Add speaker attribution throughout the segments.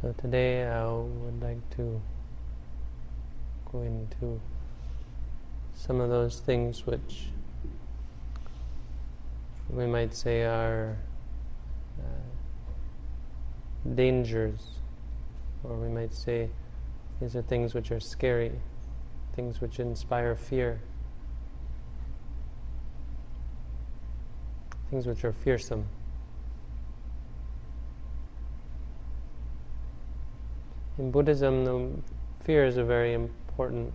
Speaker 1: So today I would like to go into some of those things which we might say are uh, dangers, or we might say these are things which are scary, things which inspire fear, things which are fearsome. In Buddhism, the fear is a very important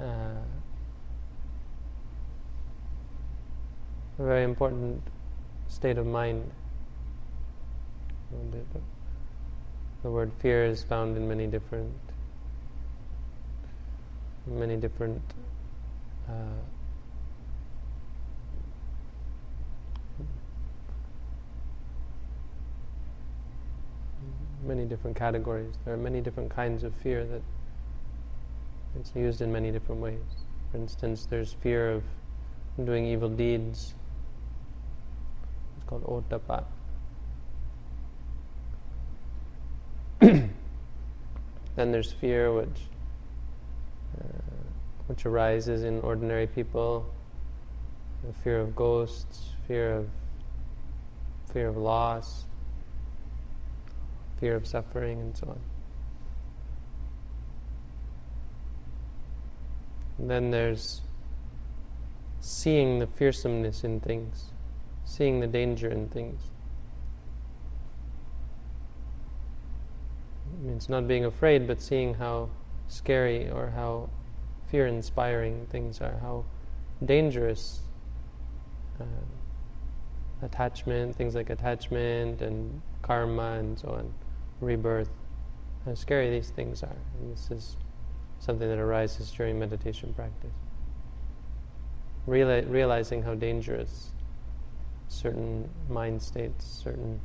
Speaker 1: uh, a very important state of mind. The word fear is found in many different, many different uh, many different categories. There are many different kinds of fear that it's used in many different ways. For instance, there's fear of doing evil deeds. It's called ottappa. then there's fear which uh, which arises in ordinary people, the fear of ghosts, fear of fear of loss, fear of suffering, and so on. And then there's seeing the fearsomeness in things, seeing the danger in things. It means not being afraid, but seeing how scary or how fear inspiring things are, how dangerous uh, attachment, things like attachment and karma and so on rebirth, how scary these things are. And this is something that arises during meditation practice. Reali- realizing how dangerous certain mind states, certain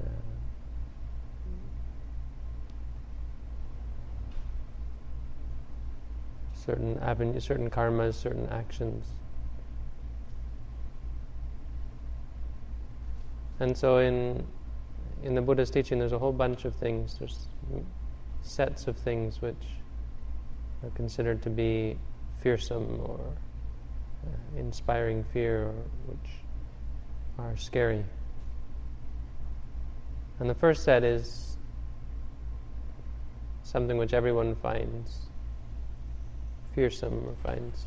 Speaker 1: uh, certain avenues, certain karmas, certain actions. And so in in the Buddha's teaching, there's a whole bunch of things. There's sets of things which are considered to be fearsome or uh, inspiring fear, or which are scary. And the first set is something which everyone finds fearsome or finds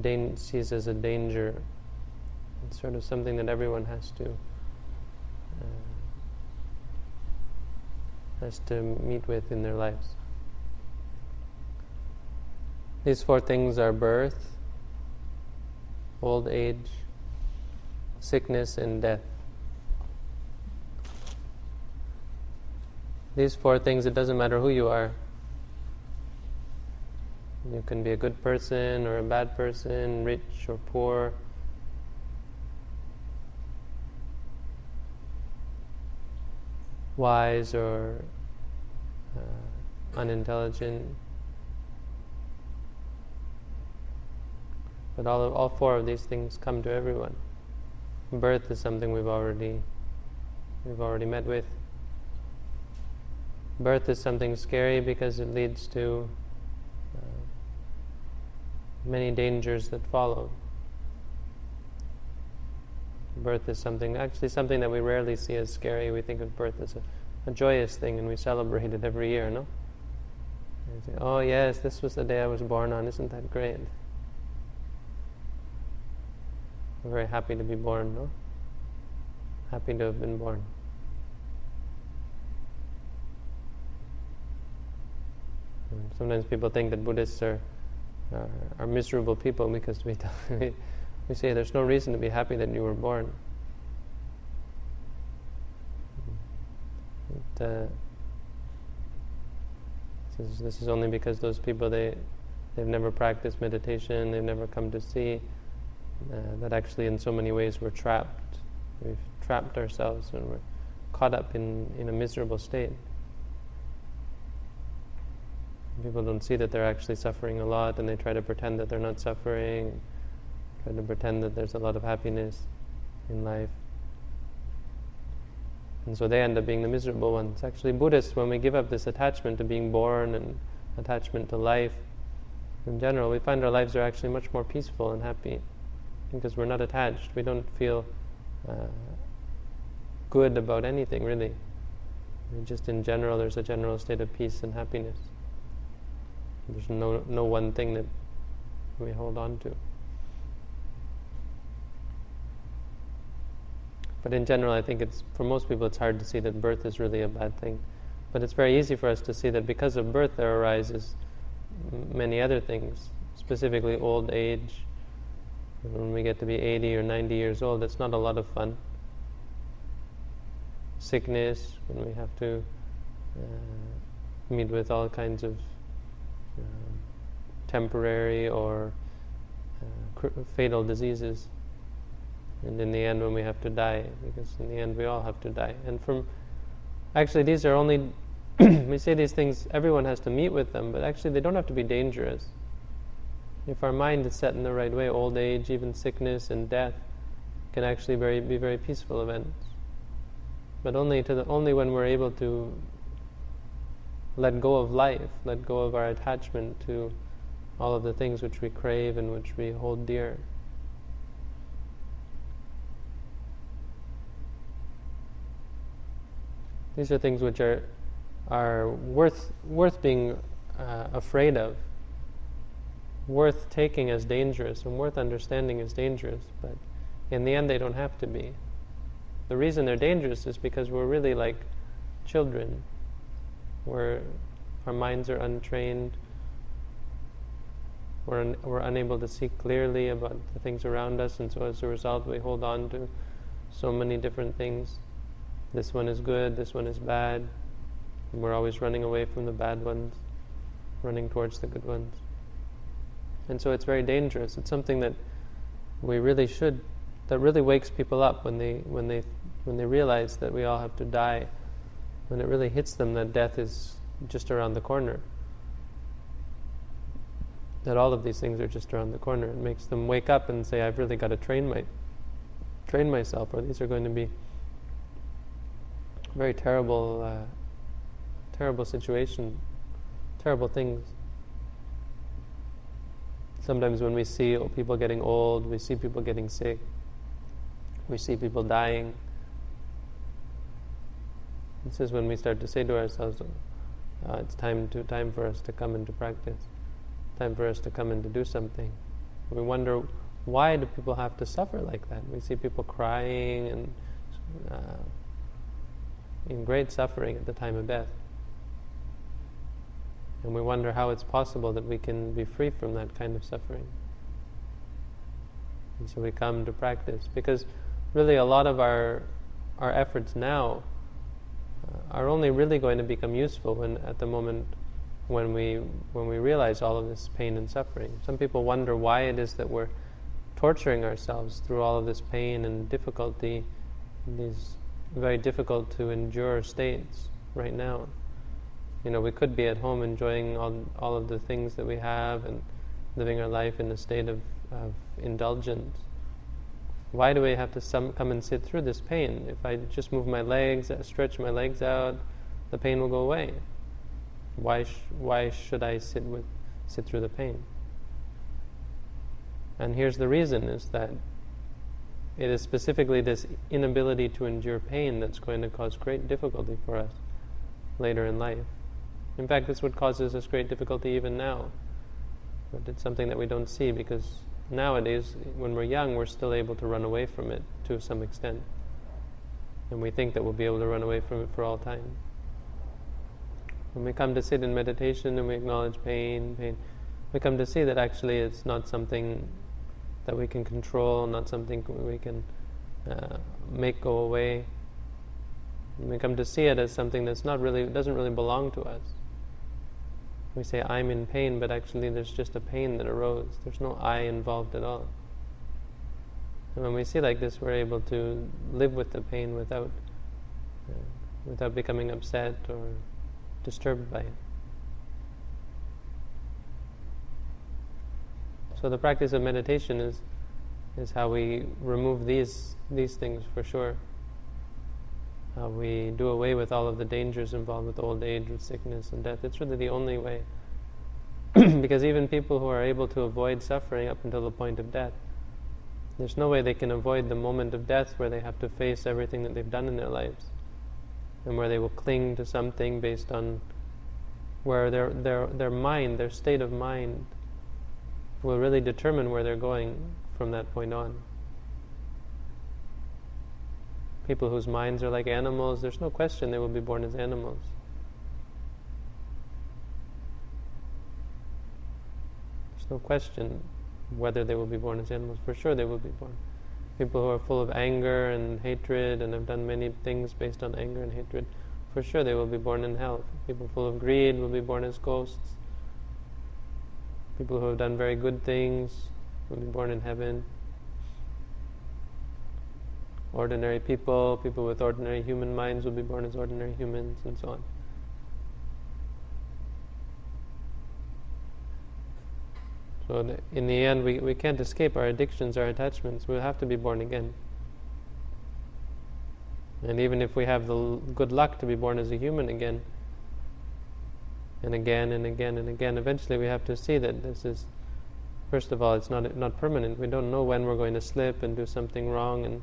Speaker 1: dan- sees as a danger. It's sort of something that everyone has to. Has to meet with in their lives. These four things are birth, old age, sickness, and death. These four things, it doesn't matter who you are. You can be a good person or a bad person, rich or poor. Wise or uh, unintelligent. But all, of, all four of these things come to everyone. Birth is something we've already we've already met with. Birth is something scary because it leads to uh, many dangers that follow. Birth is something, actually, something that we rarely see as scary. We think of birth as a, a joyous thing and we celebrate it every year, no? Say, oh, yes, this was the day I was born on. Isn't that great? I'm very happy to be born, no? Happy to have been born. Sometimes people think that Buddhists are, are, are miserable people because we, we we say there's no reason to be happy that you were born. Uh, this, is, this is only because those people they they've never practiced meditation, they've never come to see uh, that actually in so many ways we're trapped. We've trapped ourselves and we're caught up in, in a miserable state. People don't see that they're actually suffering a lot and they try to pretend that they're not suffering try to pretend that there's a lot of happiness in life. And so they end up being the miserable ones. Actually, Buddhists, when we give up this attachment to being born and attachment to life, in general, we find our lives are actually much more peaceful and happy because we're not attached. We don't feel uh, good about anything, really. just in general, there's a general state of peace and happiness. There's no, no one thing that we hold on to. But in general, I think it's for most people it's hard to see that birth is really a bad thing. But it's very easy for us to see that because of birth there arises many other things, specifically old age. When we get to be 80 or 90 years old, it's not a lot of fun. Sickness, when we have to uh, meet with all kinds of uh, temporary or uh, cr- fatal diseases and in the end when we have to die because in the end we all have to die. And from actually these are only we say these things everyone has to meet with them but actually they don't have to be dangerous. If our mind is set in the right way old age even sickness and death can actually very, be very peaceful events. But only to the only when we're able to let go of life let go of our attachment to all of the things which we crave and which we hold dear These are things which are are worth worth being uh, afraid of, worth taking as dangerous, and worth understanding as dangerous. But in the end, they don't have to be. The reason they're dangerous is because we're really like children. Where our minds are untrained. We're, un- we're unable to see clearly about the things around us, and so as a result, we hold on to so many different things this one is good, this one is bad. And we're always running away from the bad ones, running towards the good ones. And so it's very dangerous. It's something that we really should, that really wakes people up when they, when they, when they realize that we all have to die. When it really hits them that death is just around the corner. That all of these things are just around the corner. It makes them wake up and say, I've really got to train my, train myself, or these are going to be very terrible, uh, terrible situation, terrible things. Sometimes when we see people getting old, we see people getting sick, we see people dying. This is when we start to say to ourselves, uh, "It's time to time for us to come into practice, time for us to come in to do something." We wonder why do people have to suffer like that? We see people crying and. Uh, in great suffering at the time of death. And we wonder how it's possible that we can be free from that kind of suffering. And so we come to practice because really a lot of our our efforts now uh, are only really going to become useful when at the moment when we when we realize all of this pain and suffering. Some people wonder why it is that we're torturing ourselves through all of this pain and difficulty, these very difficult to endure states right now. You know, we could be at home enjoying all, all of the things that we have and living our life in a state of, of indulgence. Why do we have to some, come and sit through this pain? If I just move my legs, uh, stretch my legs out, the pain will go away. Why, sh- why should I sit, with, sit through the pain? And here's the reason is that it is specifically this inability to endure pain that's going to cause great difficulty for us later in life. In fact, it's what causes us great difficulty even now. But it's something that we don't see because nowadays, when we're young, we're still able to run away from it to some extent. And we think that we'll be able to run away from it for all time. When we come to sit in meditation and we acknowledge pain, pain, we come to see that actually it's not something that we can control, not something we can uh, make go away. And we come to see it as something that's not really doesn't really belong to us. We say I'm in pain, but actually there's just a pain that arose. There's no I involved at all. And when we see like this, we're able to live with the pain without uh, without becoming upset or disturbed by it. So the practice of meditation is is how we remove these these things for sure. how we do away with all of the dangers involved with old age, with sickness and death. It's really the only way. because even people who are able to avoid suffering up until the point of death, there's no way they can avoid the moment of death where they have to face everything that they've done in their lives and where they will cling to something based on where their, their, their mind, their state of mind, will really determine where they're going from that point on. People whose minds are like animals, there's no question they will be born as animals. There's no question whether they will be born as animals. For sure, they will be born. People who are full of anger and hatred and have done many things based on anger and hatred, for sure they will be born in hell. People full of greed will be born as ghosts. People who have done very good things will be born in heaven. Ordinary people, people with ordinary human minds will be born as ordinary humans, and so on. So in the end, we, we can't escape our addictions, our attachments. We'll have to be born again. And even if we have the good luck to be born as a human again, and again and again and again, eventually we have to see that this is, first of all, it's not not permanent. We don't know when we're going to slip and do something wrong and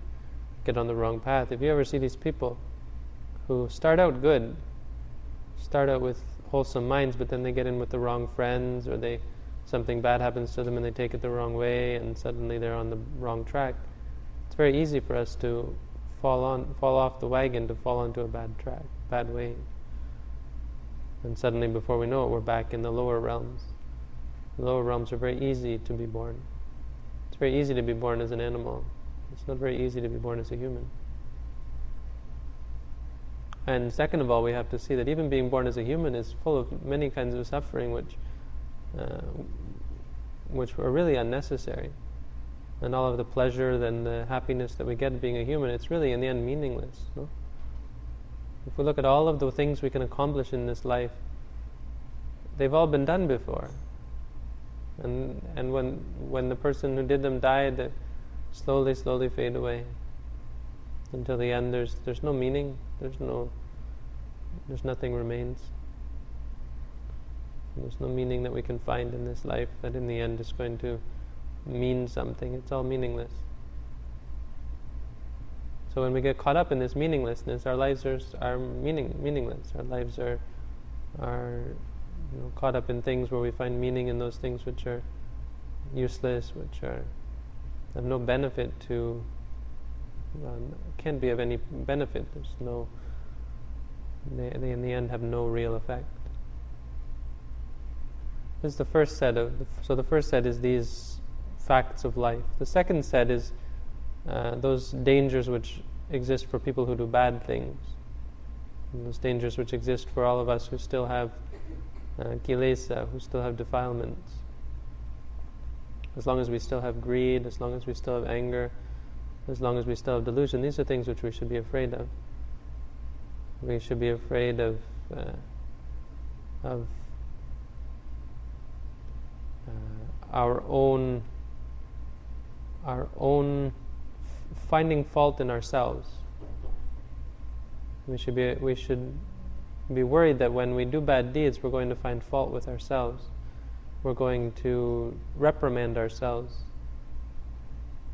Speaker 1: get on the wrong path. If you ever see these people who start out good, start out with wholesome minds, but then they get in with the wrong friends or they something bad happens to them and they take it the wrong way and suddenly they're on the wrong track. It's very easy for us to fall on fall off the wagon to fall onto a bad track, bad way. And suddenly before we know it we're back in the lower realms. The lower realms are very easy to be born. It's very easy to be born as an animal. It's not very easy to be born as a human. And second of all, we have to see that even being born as a human is full of many kinds of suffering, which, uh, which are really unnecessary. And all of the pleasure and the happiness that we get being a human, it's really in the end meaningless. No? If we look at all of the things we can accomplish in this life, they've all been done before. And and when when the person who did them died, they slowly, slowly fade away. Until the end, there's there's no meaning. There's no. There's nothing remains. There's no meaning that we can find in this life that in the end is going to mean something. It's all meaningless. So when we get caught up in this meaninglessness, our lives are, are meaning, meaningless. Our lives are, are you know, caught up in things where we find meaning in those things which are useless, which are have no benefit to, um, can't be of any benefit. There's no, they, they in the end have no real effect. This is the first set of, the, so the first set is these facts of life. The second set is uh, those dangers which exist for people who do bad things. Those dangers which exist for all of us who still have uh, kilesa, who still have defilements as long as we still have greed, as long as we still have anger, as long as we still have delusion, these are things which we should be afraid of. We should be afraid of uh, of uh, our own our own finding fault in ourselves. We should be we should be worried that when we do bad deeds, we're going to find fault with ourselves we're going to reprimand ourselves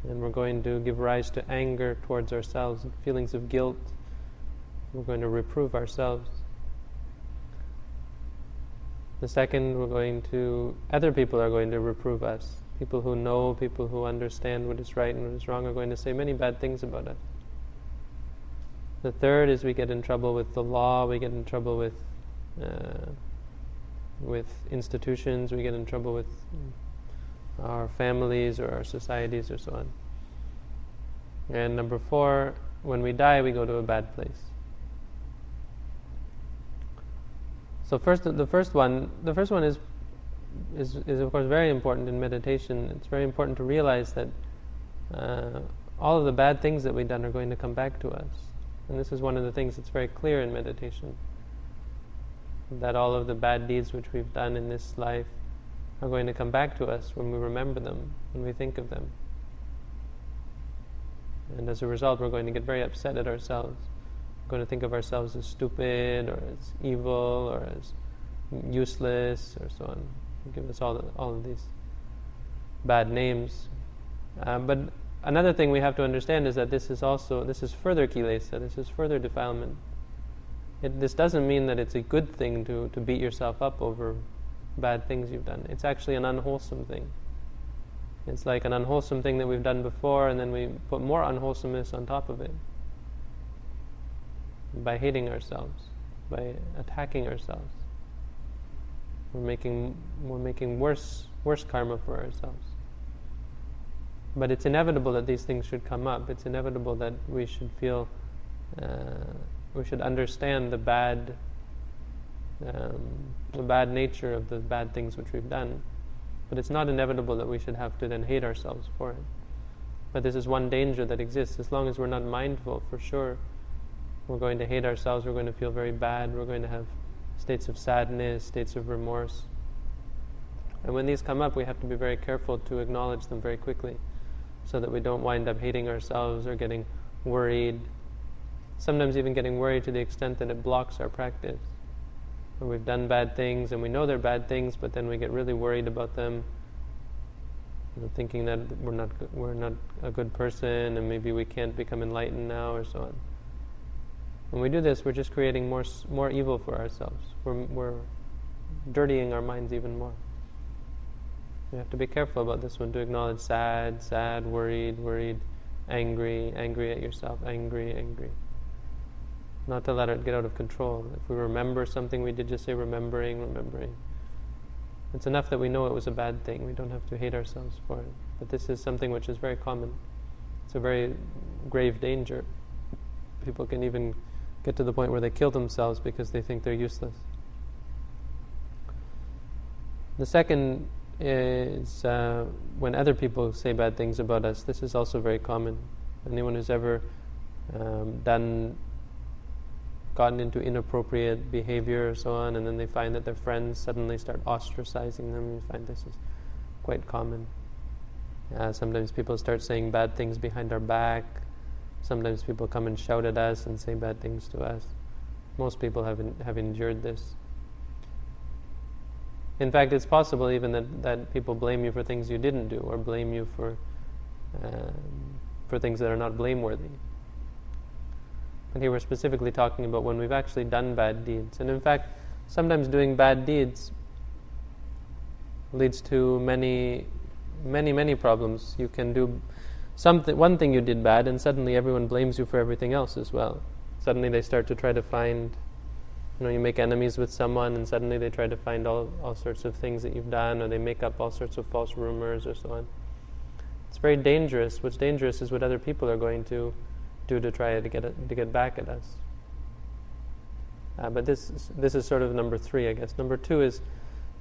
Speaker 1: and we're going to give rise to anger towards ourselves, feelings of guilt. We're going to reprove ourselves. The second, we're going to, other people are going to reprove us. People who know, people who understand what is right and what is wrong are going to say many bad things about us. The third is we get in trouble with the law, we get in trouble with uh, with institutions, we get in trouble with our families or our societies or so on. And number four, when we die, we go to a bad place. So first, the first one, the first one is, is, is of course very important in meditation. It's very important to realize that uh, all of the bad things that we've done are going to come back to us. And this is one of the things that's very clear in meditation that all of the bad deeds which we've done in this life are going to come back to us when we remember them, when we think of them. And as a result, we're going to get very upset at ourselves. going to think of ourselves as stupid or as evil or as useless or so on. Give us all all of these bad names. Um, but another thing we have to understand is that this is also this is further kilesa. This is further defilement. It, this doesn't mean that it's a good thing to, to beat yourself up over bad things you've done. It's actually an unwholesome thing. It's like an unwholesome thing that we've done before, and then we put more unwholesomeness on top of it by hating ourselves, by attacking ourselves. We're making we're making worse worse karma for ourselves. But it's inevitable that these things should come up. It's inevitable that we should feel, uh, we should understand the bad, um, the bad nature of the bad things which we've done. But it's not inevitable that we should have to then hate ourselves for it. But this is one danger that exists. As long as we're not mindful, for sure, we're going to hate ourselves. We're going to feel very bad. We're going to have states of sadness, states of remorse. And when these come up, we have to be very careful to acknowledge them very quickly so that we don't wind up hating ourselves or getting worried. Sometimes even getting worried to the extent that it blocks our practice. Where we've done bad things and we know they're bad things, but then we get really worried about them, you know, thinking that we're not we're not a good person and maybe we can't become enlightened now or so on. When we do this, we're just creating more more evil for ourselves. We're we're dirtying our minds even more. We have to be careful about this one to acknowledge sad, sad, worried, worried, angry, angry at yourself, angry, angry. Not to let it get out of control. If we remember something we did, just say remembering, remembering. It's enough that we know it was a bad thing. We don't have to hate ourselves for it. But this is something which is very common. It's a very grave danger. People can even get to the point where they kill themselves because they think they're useless. The second is uh, when other people say bad things about us. This is also very common. Anyone who's ever um, done, gotten into inappropriate behavior or so on, and then they find that their friends suddenly start ostracizing them, you find this is quite common. Uh, sometimes people start saying bad things behind our back. Sometimes people come and shout at us and say bad things to us. Most people have, in, have endured this. In fact, it's possible even that, that people blame you for things you didn't do or blame you for, um, for things that are not blameworthy. But here we're specifically talking about when we've actually done bad deeds. And in fact, sometimes doing bad deeds leads to many, many, many problems. You can do something, one thing you did bad, and suddenly everyone blames you for everything else as well. Suddenly they start to try to find you know, you make enemies with someone and suddenly they try to find all, all sorts of things that you've done or they make up all sorts of false rumors or so on. It's very dangerous. What's dangerous is what other people are going to do to try to get, to get back at us. Uh, but this, this is sort of number three, I guess. Number two is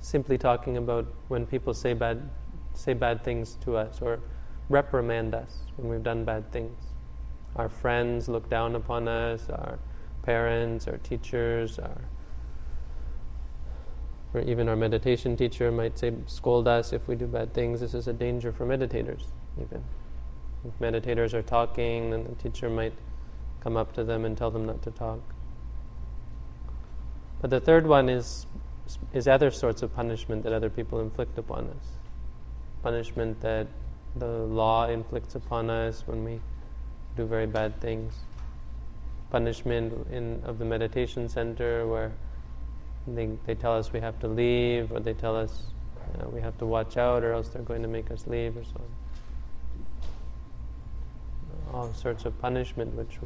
Speaker 1: simply talking about when people say bad, say bad things to us or reprimand us when we've done bad things. Our friends look down upon us, our parents, our teachers, our or even our meditation teacher might say, scold us if we do bad things. This is a danger for meditators, even. If meditators are talking, then the teacher might come up to them and tell them not to talk. But the third one is, is other sorts of punishment that other people inflict upon us. Punishment that the law inflicts upon us when we do very bad things punishment in of the meditation center where they, they tell us we have to leave or they tell us uh, we have to watch out or else they're going to make us leave or so on. All sorts of punishment which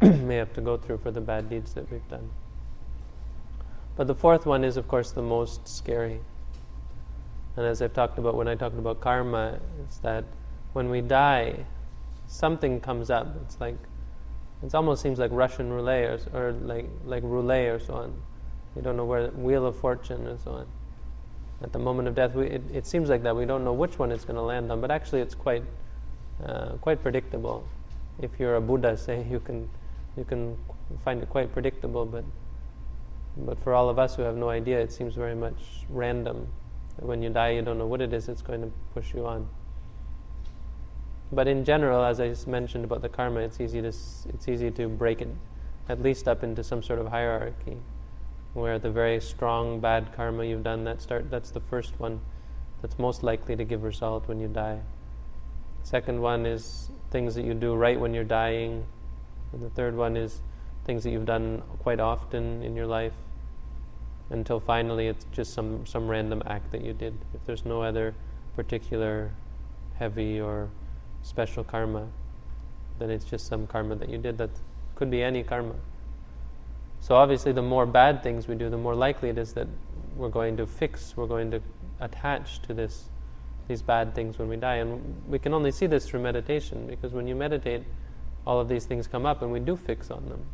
Speaker 1: we may have to go through for the bad deeds that we've done. But the fourth one is, of course, the most scary. And as I've talked about when I talked about karma, it's that when we die, something comes up. It's like it almost seems like Russian roulette or, or, like like roulette or so on. You don't know where wheel of fortune and so on. At the moment of death, we, it, it seems like that. We don't know which one it's going to land on, but actually, it's quite uh, quite predictable. If you're a Buddha, say you can you can find it quite predictable, but but for all of us who have no idea, it seems very much random. When you die, you don't know what it is that's going to push you on. But in general, as I just mentioned about the karma, it's easy to it's easy to break it at least up into some sort of hierarchy, where the very strong bad karma you've done that start that's the first one that's most likely to give result when you die. Second one is things that you do right when you're dying, and the third one is things that you've done quite often in your life. Until finally, it's just some some random act that you did. If there's no other particular heavy or special karma, then it's just some karma that you did that could be any karma. So obviously, the more bad things we do, the more likely it is that we're going to fix, we're going to attach to this, these bad things when we die. And we can only see this through meditation, because when you meditate, all of these things come up, and we do fix on them.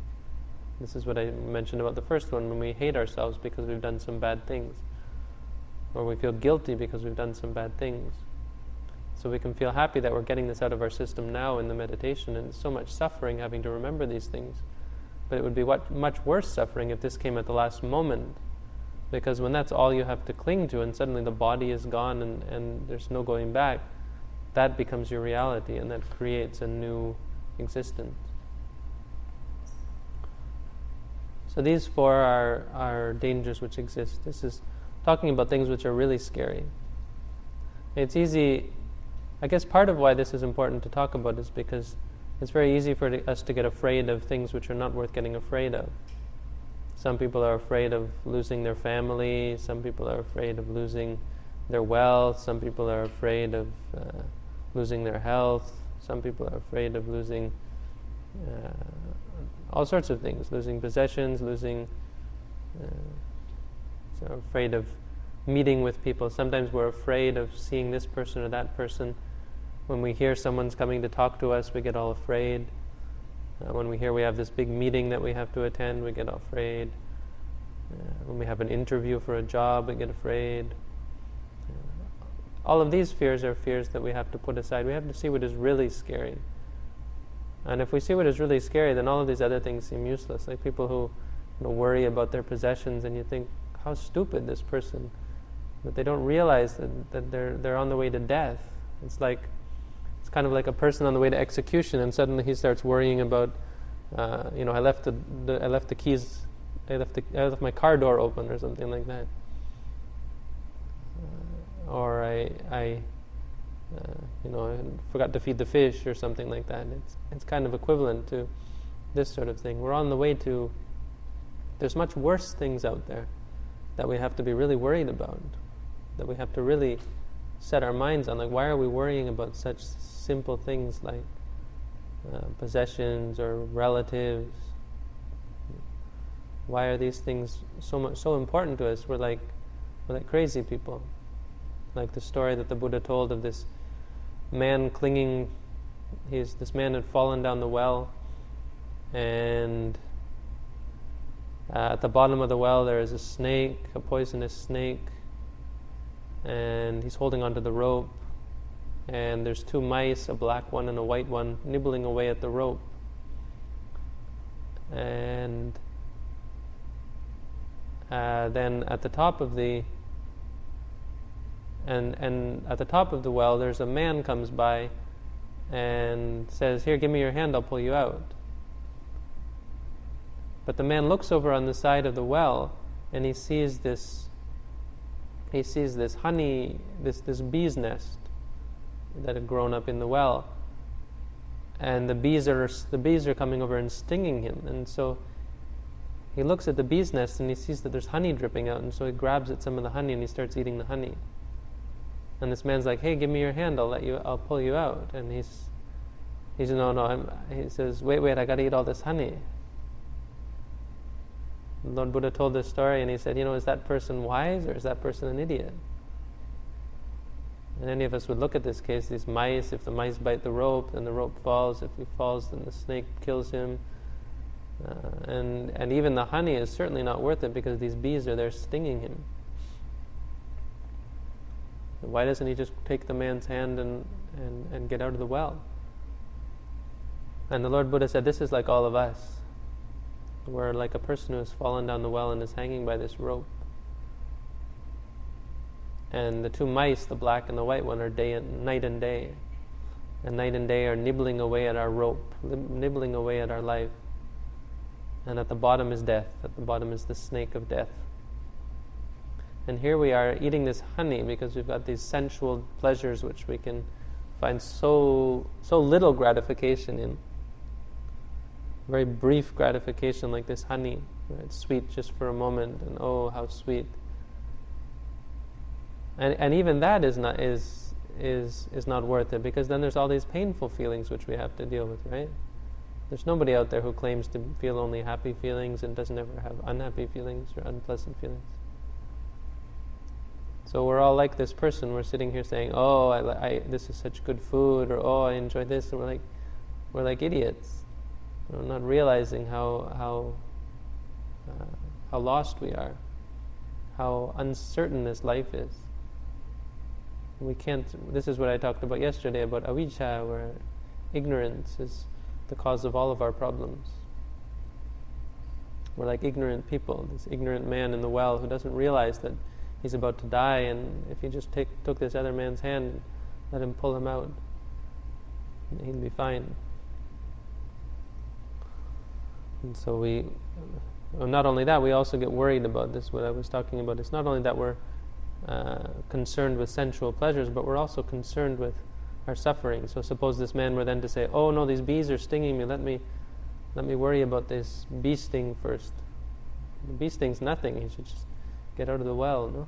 Speaker 1: This is what I mentioned about the first one when we hate ourselves because we've done some bad things, or we feel guilty because we've done some bad things. So we can feel happy that we're getting this out of our system now in the meditation, and so much suffering having to remember these things. But it would be what, much worse suffering if this came at the last moment, because when that's all you have to cling to, and suddenly the body is gone and, and there's no going back, that becomes your reality, and that creates a new existence. So these four are, are dangers which exist. This is talking about things which are really scary. It's easy I guess part of why this is important to talk about is because it's very easy for us to get afraid of things which are not worth getting afraid of. Some people are afraid of losing their family, some people are afraid of losing their wealth, some people are afraid of uh, losing their health, some people are afraid of losing uh, all sorts of things, losing possessions, losing, uh, so afraid of meeting with people. Sometimes we're afraid of seeing this person or that person. When we hear someone's coming to talk to us, we get all afraid. Uh, when we hear we have this big meeting that we have to attend, we get afraid. Uh, when we have an interview for a job, we get afraid. Uh, all of these fears are fears that we have to put aside. We have to see what is really scary. And if we see what is really scary, then all of these other things seem useless. Like people who you know, worry about their possessions, and you think, how stupid this person but they don't realize that, that they're, they're on the way to death. It's like, it's kind of like a person on the way to execution, and suddenly he starts worrying about, uh, you know, I left the, the, I left the keys, I left, the, I left my car door open or something like that. Or I, I uh, you know, forgot to feed the fish or something like that. It's, it's kind of equivalent to this sort of thing. We're on the way to, there's much worse things out there that we have to be really worried about that we have to really set our minds on. Like, why are we worrying about such simple things like uh, possessions or relatives? Why are these things so much so important to us? We're like we're like crazy people. Like the story that the Buddha told of this man clinging. This man had fallen down the well, and uh, at the bottom of the well there is a snake, a poisonous snake, and he's holding onto the rope. And there's two mice, a black one and a white one, nibbling away at the rope. And uh, then at the top of the and and at the top of the well, there's a man comes by and says, "Here, give me your hand. I'll pull you out." But the man looks over on the side of the well, and he sees this he sees this honey, this, this bee's nest that had grown up in the well. And the bees are the bees are coming over and stinging him. And so he looks at the bee's nest and he sees that there's honey dripping out, and so he grabs at some of the honey and he starts eating the honey. And this man's like, "Hey, give me your hand. I'll let you. I'll pull you out." And he's, he's no, no. I'm, he says, "Wait, wait. I got to eat all this honey." Lord Buddha told this story and he said, you know, is that person wise or is that person an idiot? And any of us would look at this case, these mice, if the mice bite the rope, then the rope falls. If he falls, then the snake kills him. Uh, and, and even the honey is certainly not worth it because these bees are there stinging him. Why doesn't he just take the man's hand and, and, and get out of the well? And the Lord Buddha said, This is like all of us We're like a person who has fallen down the well and is hanging by this rope. And the two mice, the black and the white one, are day and night and day. and night and day are nibbling away at our rope, nibbling away at our life. And at the bottom is death. At the bottom is the snake of death. And here we are eating this honey because we've got these sensual pleasures which we can find so so little gratification in. Very brief gratification like this honey. It's sweet just for a moment and oh how sweet. And and even that is not is is is not worth it because then there's all these painful feelings which we have to deal with, right? There's nobody out there who claims to feel only happy feelings and doesn't ever have unhappy feelings or unpleasant feelings. So we're all like this person. We're sitting here saying, "Oh, I, I, this is such good food," or "Oh, I enjoy this," and we're like, we're like idiots. We're not realizing how how uh, how lost we are, how uncertain this life is. We can't. This is what I talked about yesterday about avijja, where ignorance is the cause of all of our problems. We're like ignorant people. This ignorant man in the well who doesn't realize that he's about to die, and if he just take, took this other man's hand, and let him pull him out, he'd be fine. And so we, well, not only that, we also get worried about this. What I was talking about. It's not only that we're uh, concerned with sensual pleasures, but we're also concerned with our suffering. So suppose this man were then to say, "Oh no, these bees are stinging me. Let me, let me worry about this bee sting first. The bee sting's nothing. He should just get out of the well, no?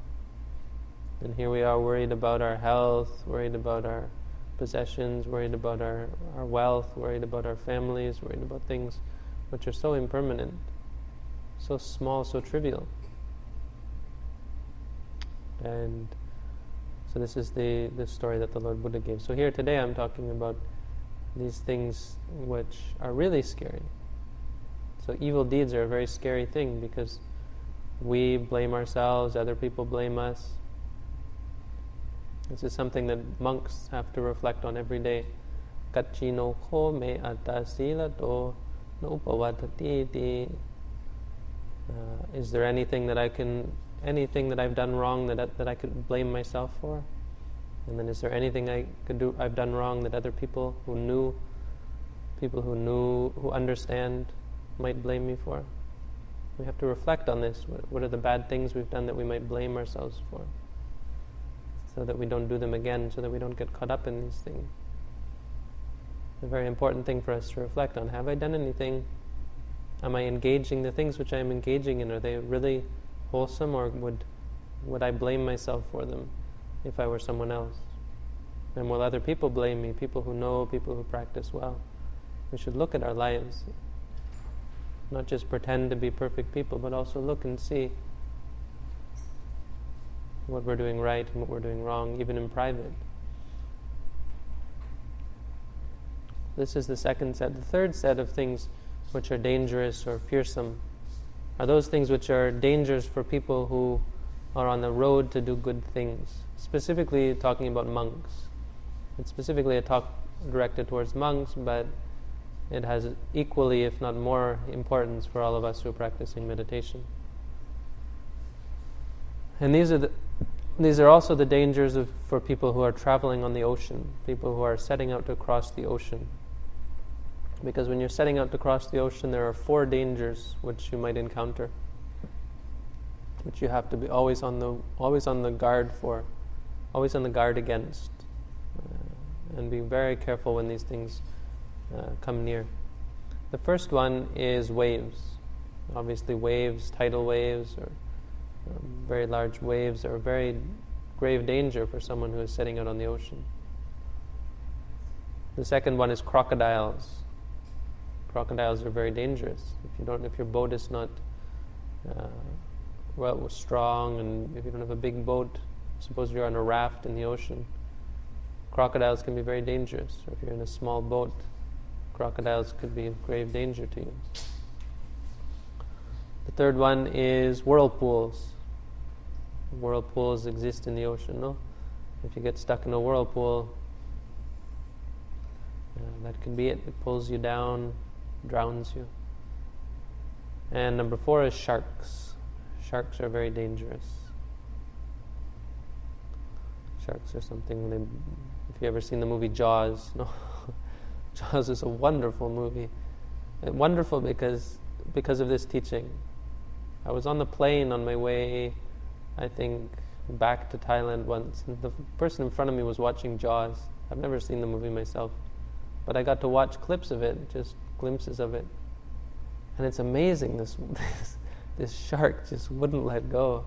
Speaker 1: And here we are worried about our health, worried about our possessions, worried about our, our wealth, worried about our families, worried about things which are so impermanent, so small, so trivial. And so this is the, the story that the Lord Buddha gave. So here today I'm talking about these things which are really scary. So evil deeds are a very scary thing because we blame ourselves, other people blame us. This is something that monks have to reflect on every day. Kachino ko me no. Uh, is there anything that I can anything that I've done wrong that that I could blame myself for? And then is there anything I could do I've done wrong that other people who knew people who knew who understand might blame me for? We have to reflect on this. What, what are the bad things we've done that we might blame ourselves for? So that we don't do them again, so that we don't get caught up in these things. A very important thing for us to reflect on. Have I done anything? Am I engaging the things which I am engaging in? Are they really wholesome, or would would I blame myself for them if I were someone else? And will other people blame me? People who know, people who practice well. We should look at our lives, not just pretend to be perfect people, but also look and see what we're doing right and what we're doing wrong, even in private. This is the second set. The third set of things which are dangerous or fearsome are those things which are dangers for people who are on the road to do good things. Specifically, talking about monks. It's specifically a talk directed towards monks, but it has equally, if not more, importance for all of us who are practicing meditation. And these are the, these are also the dangers of, for people who are traveling on the ocean, people who are setting out to cross the ocean. Because when you're setting out to cross the ocean, there are four dangers which you might encounter, which you have to be always on the always on the guard for, always on the guard against, uh, and be very careful when these things uh, come near. The first one is waves. Obviously, waves, tidal waves, or um, very large waves, are a very grave danger for someone who is setting out on the ocean. The second one is crocodiles crocodiles are very dangerous. If you don't, if your boat is not uh, well strong, and if you don't have a big boat, suppose you're on a raft in the ocean, crocodiles can be very dangerous. Or if you're in a small boat, crocodiles could be of grave danger to you. The third one is whirlpools. Whirlpools exist in the ocean, no? If you get stuck in a whirlpool, uh, that could be it. It pulls you down, drowns you. And number four is sharks. Sharks are very dangerous. Sharks are something they, if you ever seen the movie Jaws, no, Jaws is a wonderful movie. And wonderful because because of this teaching. I was on the plane on my way, I think, back to Thailand once, and the person in front of me was watching Jaws. I've never seen the movie myself, but I got to watch clips of it, just glimpses of it, and it's amazing. This this, this shark just wouldn't let go.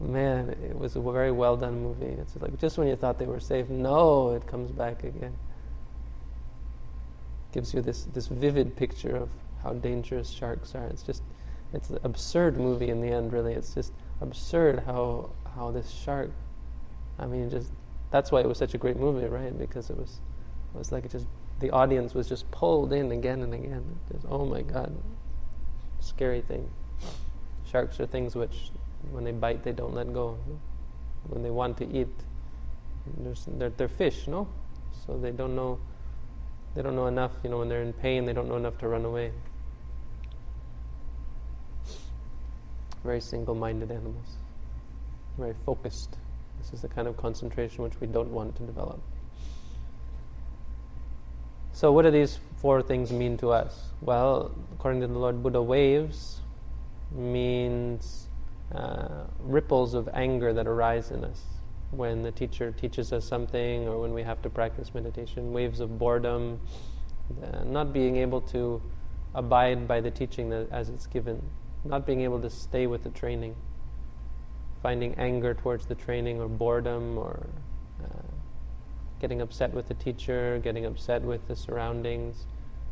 Speaker 1: Man, it was a very well done movie. It's like just when you thought they were safe, no, it comes back again. Gives you this this vivid picture of how dangerous sharks are. It's just it's an absurd movie in the end. Really, it's just absurd how how this shark. I mean, just that's why it was such a great movie, right? Because it was it was like it just the audience was just pulled in again and again. Just, oh my God, scary thing. Sharks are things which, when they bite, they don't let go. When they want to eat, they're, they're fish, no? So they don't know. They don't know enough. You know, when they're in pain, they don't know enough to run away. Very single-minded animals. Very focused. This is the kind of concentration which we don't want to develop. So, what do these four things mean to us? Well, according to the Lord Buddha, waves means uh, ripples of anger that arise in us when the teacher teaches us something or when we have to practice meditation, waves of boredom, uh, not being able to abide by the teaching that, as it's given, not being able to stay with the training, finding anger towards the training or boredom or uh, getting upset with the teacher, getting upset with the surroundings.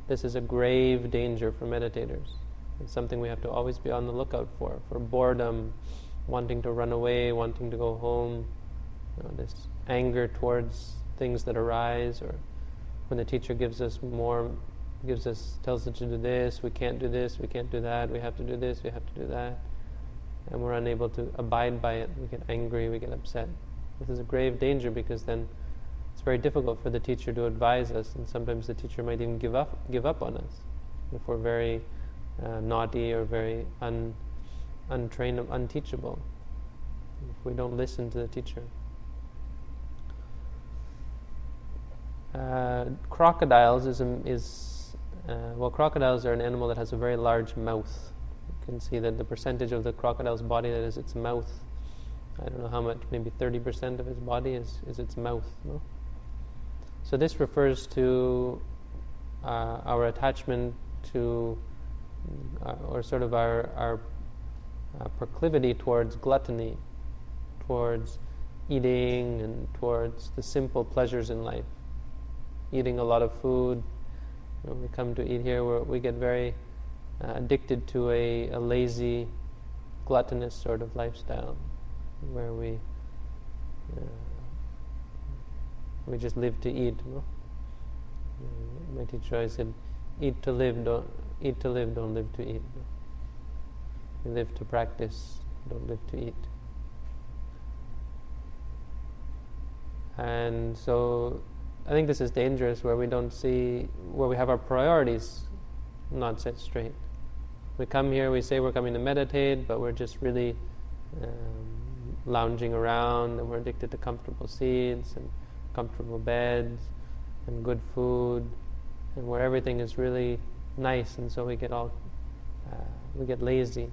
Speaker 1: This is a grave danger for meditators. It's something we have to always be on the lookout for, for boredom, wanting to run away, wanting to go home, this anger towards things that arise, or when the teacher gives us more, gives us, tells us to do this, we can't do this, we can't do that, we have to do this, we have to do that, and we're unable to abide by it, we get angry, we get upset. This is a grave danger because then it's very difficult for the teacher to advise us, and sometimes the teacher might even give up give up on us if we're very uh, naughty or very un, untrained, unteachable. If we don't listen to the teacher. Uh, crocodiles is, is uh, well, crocodiles are an animal that has a very large mouth. You can see that the percentage of the crocodile's body that is its mouth. I don't know how much, maybe 30% of its body is, is its mouth. No? So this refers to uh, our attachment to, uh, or sort of our, our uh, proclivity towards gluttony, towards eating and towards the simple pleasures in life. Eating a lot of food. When we come to eat here, we get very uh, addicted to a, a lazy, gluttonous sort of lifestyle, where we uh, we just live to eat. No? My teacher always said, "Eat to live, don't eat to live, don't live to eat." We live to practice, don't live to eat. And so, I think this is dangerous, where we don't see, where we have our priorities not set straight. We come here, we say we're coming to meditate, but we're just really um, lounging around, and we're addicted to comfortable seats and comfortable beds and good food and where everything is really nice. And so we get all uh, we get lazy.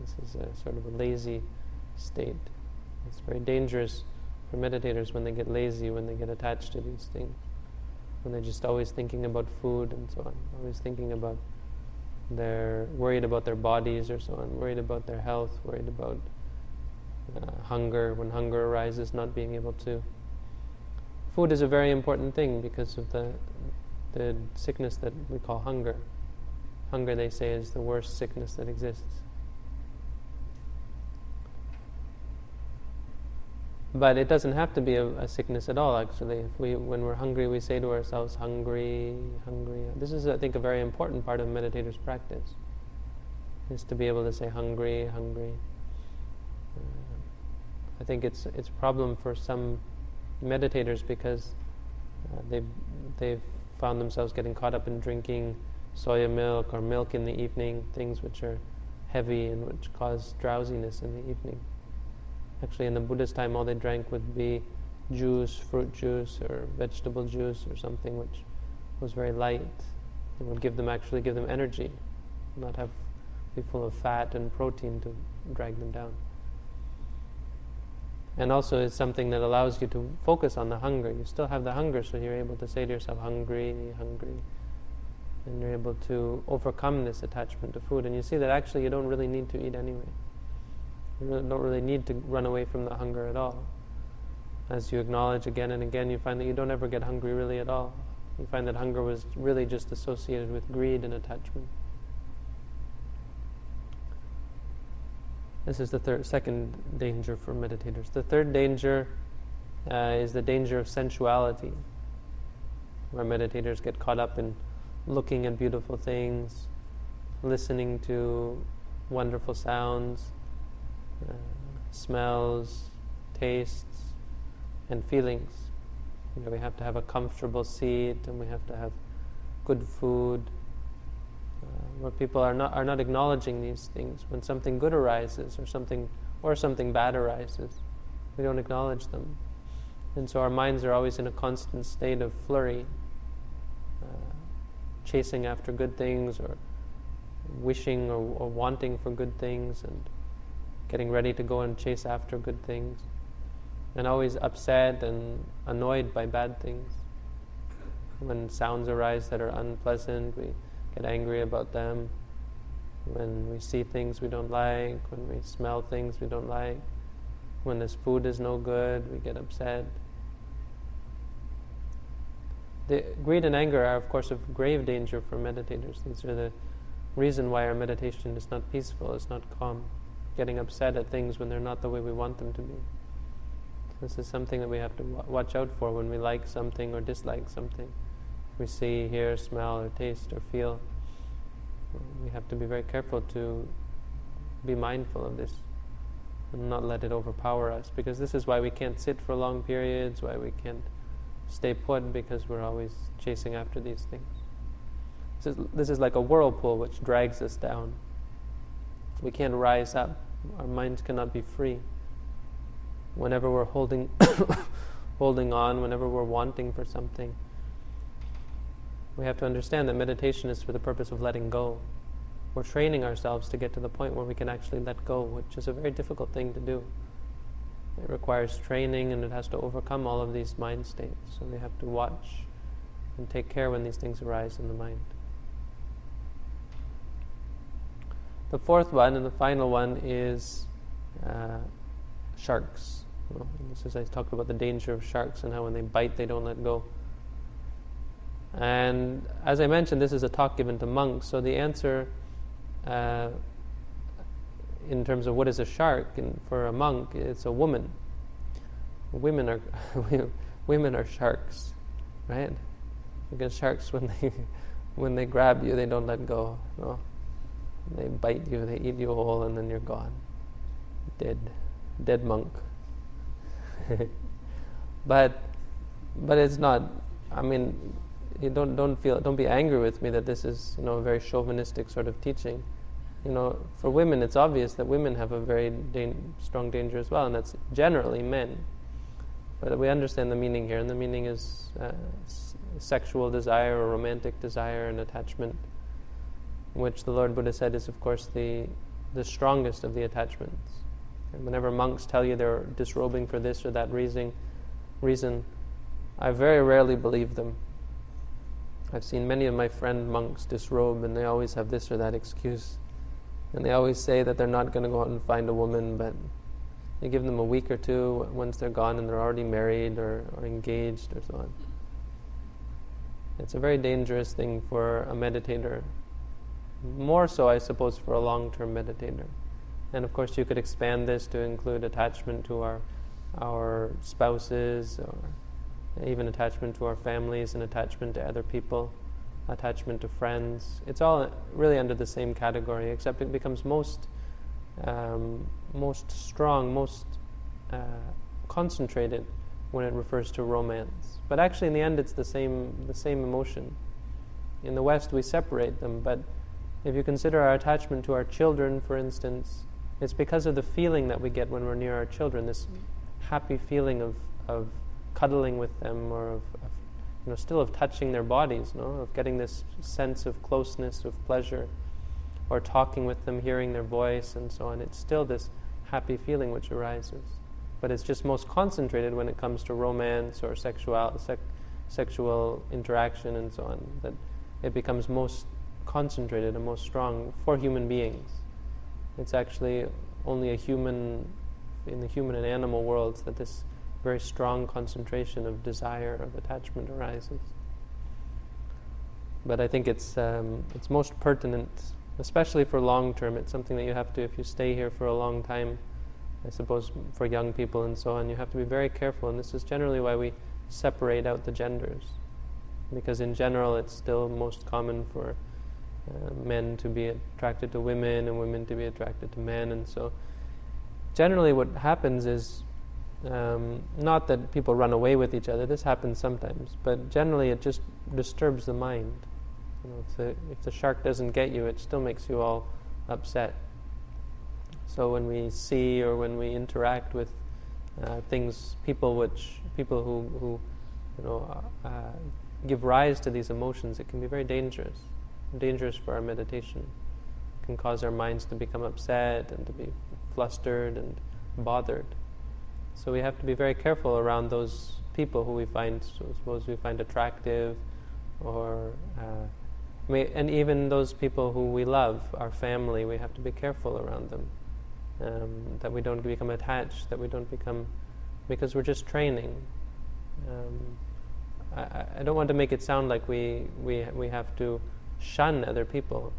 Speaker 1: This is a sort of a lazy state. It's very dangerous for meditators when they get lazy when they get attached to these things when they're just always thinking about food and so on always thinking about they're worried about their bodies or so on worried about their health worried about uh, hunger when hunger arises not being able to Food is a very important thing because of the, the sickness that we call hunger. Hunger, they say, is the worst sickness that exists. But it doesn't have to be a, a, sickness at all, actually. If we, when we're hungry, we say to ourselves, hungry, hungry. This is, I think, a very important part of meditator's practice, is to be able to say hungry, hungry. Uh, I think it's, it's a problem for some meditators because uh, they've, they've found themselves getting caught up in drinking soya milk or milk in the evening, things which are heavy and which cause drowsiness in the evening. Actually, in the Buddhist time, all they drank would be juice, fruit juice, or vegetable juice, or something which was very light. It would give them actually give them energy, not have be full of fat and protein to drag them down. And also, it's something that allows you to focus on the hunger. You still have the hunger, so you're able to say to yourself, hungry, hungry. And you're able to overcome this attachment to food. And you see that actually you don't really need to eat anyway. Don't really need to run away from the hunger at all. As you acknowledge again and again, you find that you don't ever get hungry really at all. You find that hunger was really just associated with greed and attachment. This is the third, second danger for meditators. The third danger uh, is the danger of sensuality, where meditators get caught up in looking at beautiful things, listening to wonderful sounds, uh, smells, tastes, and feelings. You know, we have to have a comfortable seat, and we have to have good food where people are not are not acknowledging these things. When something good arises, or something or something bad arises, we don't acknowledge them, and so our minds are always in a constant state of flurry, uh, chasing after good things, or wishing or, or wanting for good things, and getting ready to go and chase after good things, and always upset and annoyed by bad things. When sounds arise that are unpleasant, we get angry about them, when we see things we don't like, when we smell things we don't like, when this food is no good, we get upset. The greed and anger are, of course, of grave danger for meditators. These are the reason why our meditation is not peaceful, it's not calm. Getting upset at things when they're not the way we want them to be. This is something that we have to watch out for when we like something or dislike something we see, hear, smell, or taste, or feel. We have to be very careful to be mindful of this and not let it overpower us because this is why we can't sit for long periods, why we can't stay put because we're always chasing after these things. This is, this is like a whirlpool which drags us down. We can't rise up, our minds cannot be free. Whenever we're holding, holding on, whenever we're wanting for something, we have to understand that meditation is for the purpose of letting go. We're training ourselves to get to the point where we can actually let go, which is a very difficult thing to do. It requires training and it has to overcome all of these mind states. So we have to watch and take care when these things arise in the mind. The fourth one and the final one is uh, sharks. Well, this is I talked about the danger of sharks and how when they bite they don't let go. And as I mentioned, this is a talk given to monks, so the answer uh, in terms of what is a shark, and for a monk, it's a woman. Women are women are sharks, right? Because sharks, when they when they grab you, they don't let go. They bite you, they eat you whole, and then you're gone, dead, dead monk. but but it's not. I mean, you don't don't feel don't be angry with me that this is you know a very chauvinistic sort of teaching. You know, for women, it's obvious that women have a very dan- strong danger as well, and that's generally men. But we understand the meaning here, and the meaning is uh, s- sexual desire or romantic desire and attachment, which the Lord Buddha said is, of course, the the strongest of the attachments. And whenever monks tell you they're disrobing for this or that reason, reason, I very rarely believe them I've seen many of my friend monks disrobe and they always have this or that excuse. And they always say that they're not going to go out and find a woman, but you give them a week or two once they're gone and they're already married or, or engaged or so on. It's a very dangerous thing for a meditator. More so, I suppose, for a long term meditator. And of course, you could expand this to include attachment to our, our spouses or even attachment to our families and attachment to other people, attachment to friends. It's all really under the same category, except it becomes most, um, most strong, most uh, concentrated when it refers to romance. But actually, in the end, it's the same, the same emotion. In the West, we separate them, but if you consider our attachment to our children, for instance, it's because of the feeling that we get when we're near our children, this mm. happy feeling of, of cuddling with them or of, of, you know, still of touching their bodies, no? of getting this sense of closeness, of pleasure, or talking with them, hearing their voice, and so on. It's still this happy feeling which arises. But it's just most concentrated when it comes to romance or sexual, sec, sexual interaction and so on. That it becomes most concentrated and most strong for human beings. It's actually only a human, in the human and animal worlds, that this very strong concentration of desire, of attachment arises. But I think it's, um, it's most pertinent, especially for long term. It's something that you have to, if you stay here for a long time, I suppose for young people and so on, you have to be very careful. And this is generally why we separate out the genders. Because in general, it's still most common for uh, men to be attracted to women and women to be attracted to men. And so, generally, what happens is um, not that people run away with each other, this happens sometimes, but generally it just disturbs the mind. You know, if, the, if the shark doesn't get you, it still makes you all upset. So when we see or when we interact with uh, things, people which people who, who you know uh, give rise to these emotions, it can be very dangerous, dangerous for our meditation. It can cause our minds to become upset and to be flustered and bothered. So we have to be very careful around those people who we find, suppose we find attractive, or uh, and even those people who we love, our family. We have to be careful around them, um, that we don't become attached, that we don't become, because we're just training. Um, I, I don't want to make it sound like we we we have to shun other people,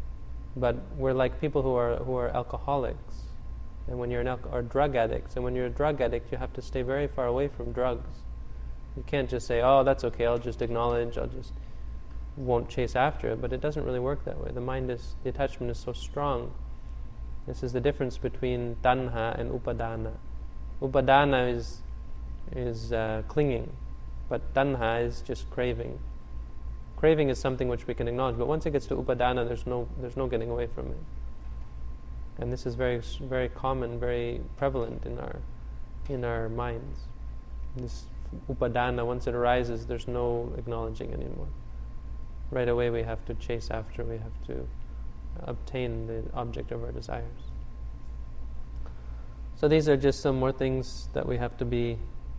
Speaker 1: but we're like people who are who are alcoholics and when you're an al- or drug addicts. And when you're a drug addict, you have to stay very far away from drugs. You can't just say, "Oh, that's okay. I'll just acknowledge. I'll just won't chase after it." But it doesn't really work that way. The mind is the attachment is so strong. This is the difference between tanha and upadana. Upadana is is uh, clinging, but tanha is just craving. Craving is something which we can acknowledge, but once it gets to upadana, there's no there's no getting away from it. And this is very, very common, very prevalent in our, in our minds. This upadana, once it arises, there's no acknowledging anymore. Right away, we have to chase after, we have to obtain the object of our desires. So, these are just some more things that we have to be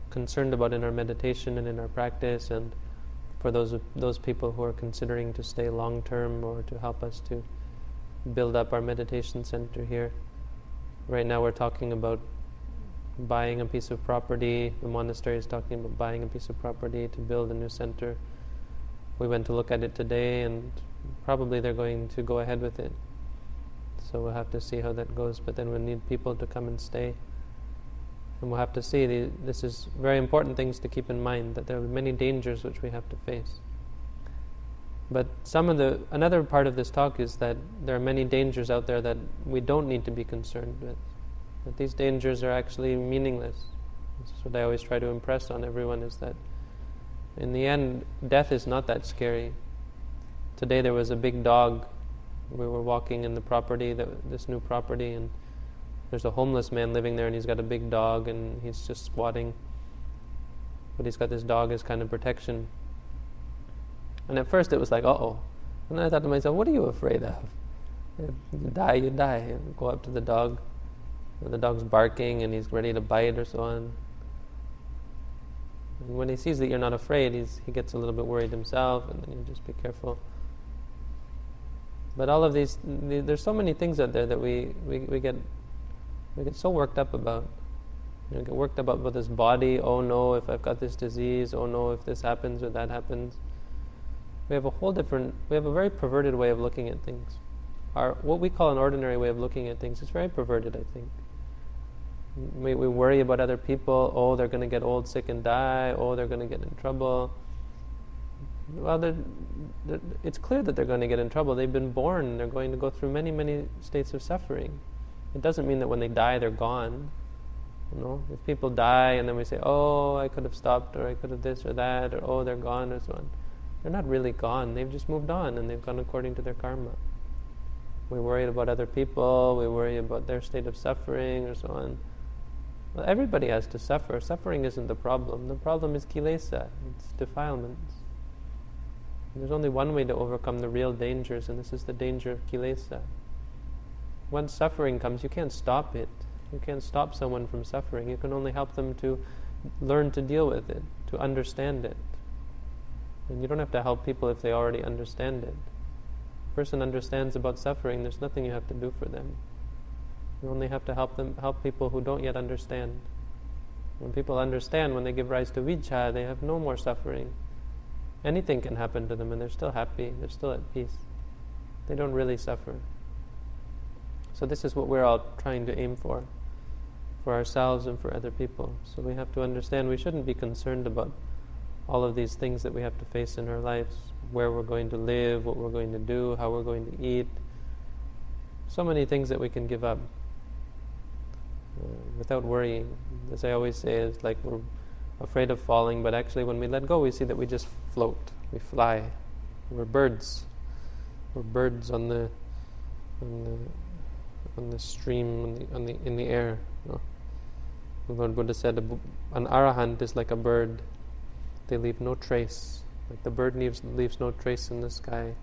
Speaker 1: concerned about in our meditation and in our practice, and for those, those people who are considering to stay long term or to help us to build up our meditation center here. Right now, we're talking about buying a piece of property. The monastery is talking about buying a piece of property to build a new center. We went to look at it today, and probably they're going to go ahead with it. So we'll have to see how that goes. But then we need people to come and stay. And we'll have to see. The, this is very important things to keep in mind that there are many dangers which we have to face. But some of the another part of this talk is that there are many dangers out there that we don't need to be concerned with. That these dangers are actually meaningless. That's what I always try to impress on everyone is that in the end, death is not that scary. Today there was a big dog. We were walking in the property, this new property, and there's a homeless man living there, and he's got a big dog, and he's just squatting. But he's got this dog as kind of protection. And at first it was like, uh oh. And I thought to myself, what are you afraid of? You die, you die. Go up to the dog. The dog's barking and he's ready to bite or so on. And when he sees that you're not afraid, he's, he gets a little bit worried himself, and then you just be careful. But all of these, there's so many things out there that we, we, we get we get so worked up about. You know, get worked up about this body. Oh no, if I've got this disease. Oh no, if this happens or that happens we have a whole different, we have a very perverted way of looking at things. Our, what we call an ordinary way of looking at things is very perverted, I think. We, we worry about other people, oh, they're going to get old, sick, and die, oh, they're going to get in trouble. Well, they're, they're, it's clear that they're going to get in trouble. They've been born, they're going to go through many, many states of suffering. It doesn't mean that when they die, they're gone. You know, if people die and then we say, oh, I could have stopped, or I could have this or that, or oh, they're gone, or so on they're not really gone. They've just moved on and they've gone according to their karma. We worry about other people, we worry about their state of suffering or so on. Well, everybody has to suffer. Suffering isn't the problem. The problem is kilesa, it's defilements. There's only one way to overcome the real dangers, and this is the danger of kilesa. Once suffering comes, you can't stop it. You can't stop someone from suffering. You can only help them to learn to deal with it, to understand it. And you don't have to help people if they already understand it. A person understands about suffering, there's nothing you have to do for them. You only have to help them help people who don't yet understand. When people understand, when they give rise to vijja, they have no more suffering. Anything can happen to them and they're still happy, they're still at peace. They don't really suffer. So this is what we're all trying to aim for, for ourselves and for other people. So we have to understand we shouldn't be concerned about all of these things that we have to face in our lives, where we're going to live, what we're going to do, how we're going to eat. So many things that we can give up uh, without worrying. As I always say, it's like we're afraid of falling, but actually, when we let go, we see that we just float, we fly. We're birds. We're birds on the on the on the stream on the, on the in the air. The Lord Buddha said, "An arahant is like a bird; they leave no trace. Like the bird leaves leaves no trace in the sky.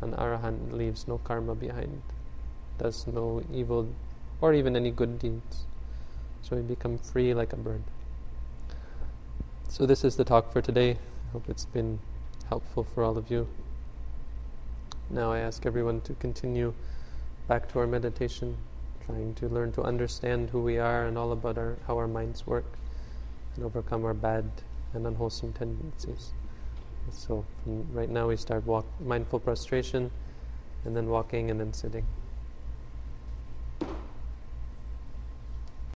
Speaker 1: An arahant leaves no karma behind, does no evil or even any good deeds. So we become free like a bird. So this is the talk for today. I hope it's been helpful for all of you. Now I ask everyone to continue back to our meditation, trying to learn to understand who we are and all about our, how our minds work and overcome our bad and unwholesome tendencies. So right now we start walk, mindful prostration and then walking and then sitting.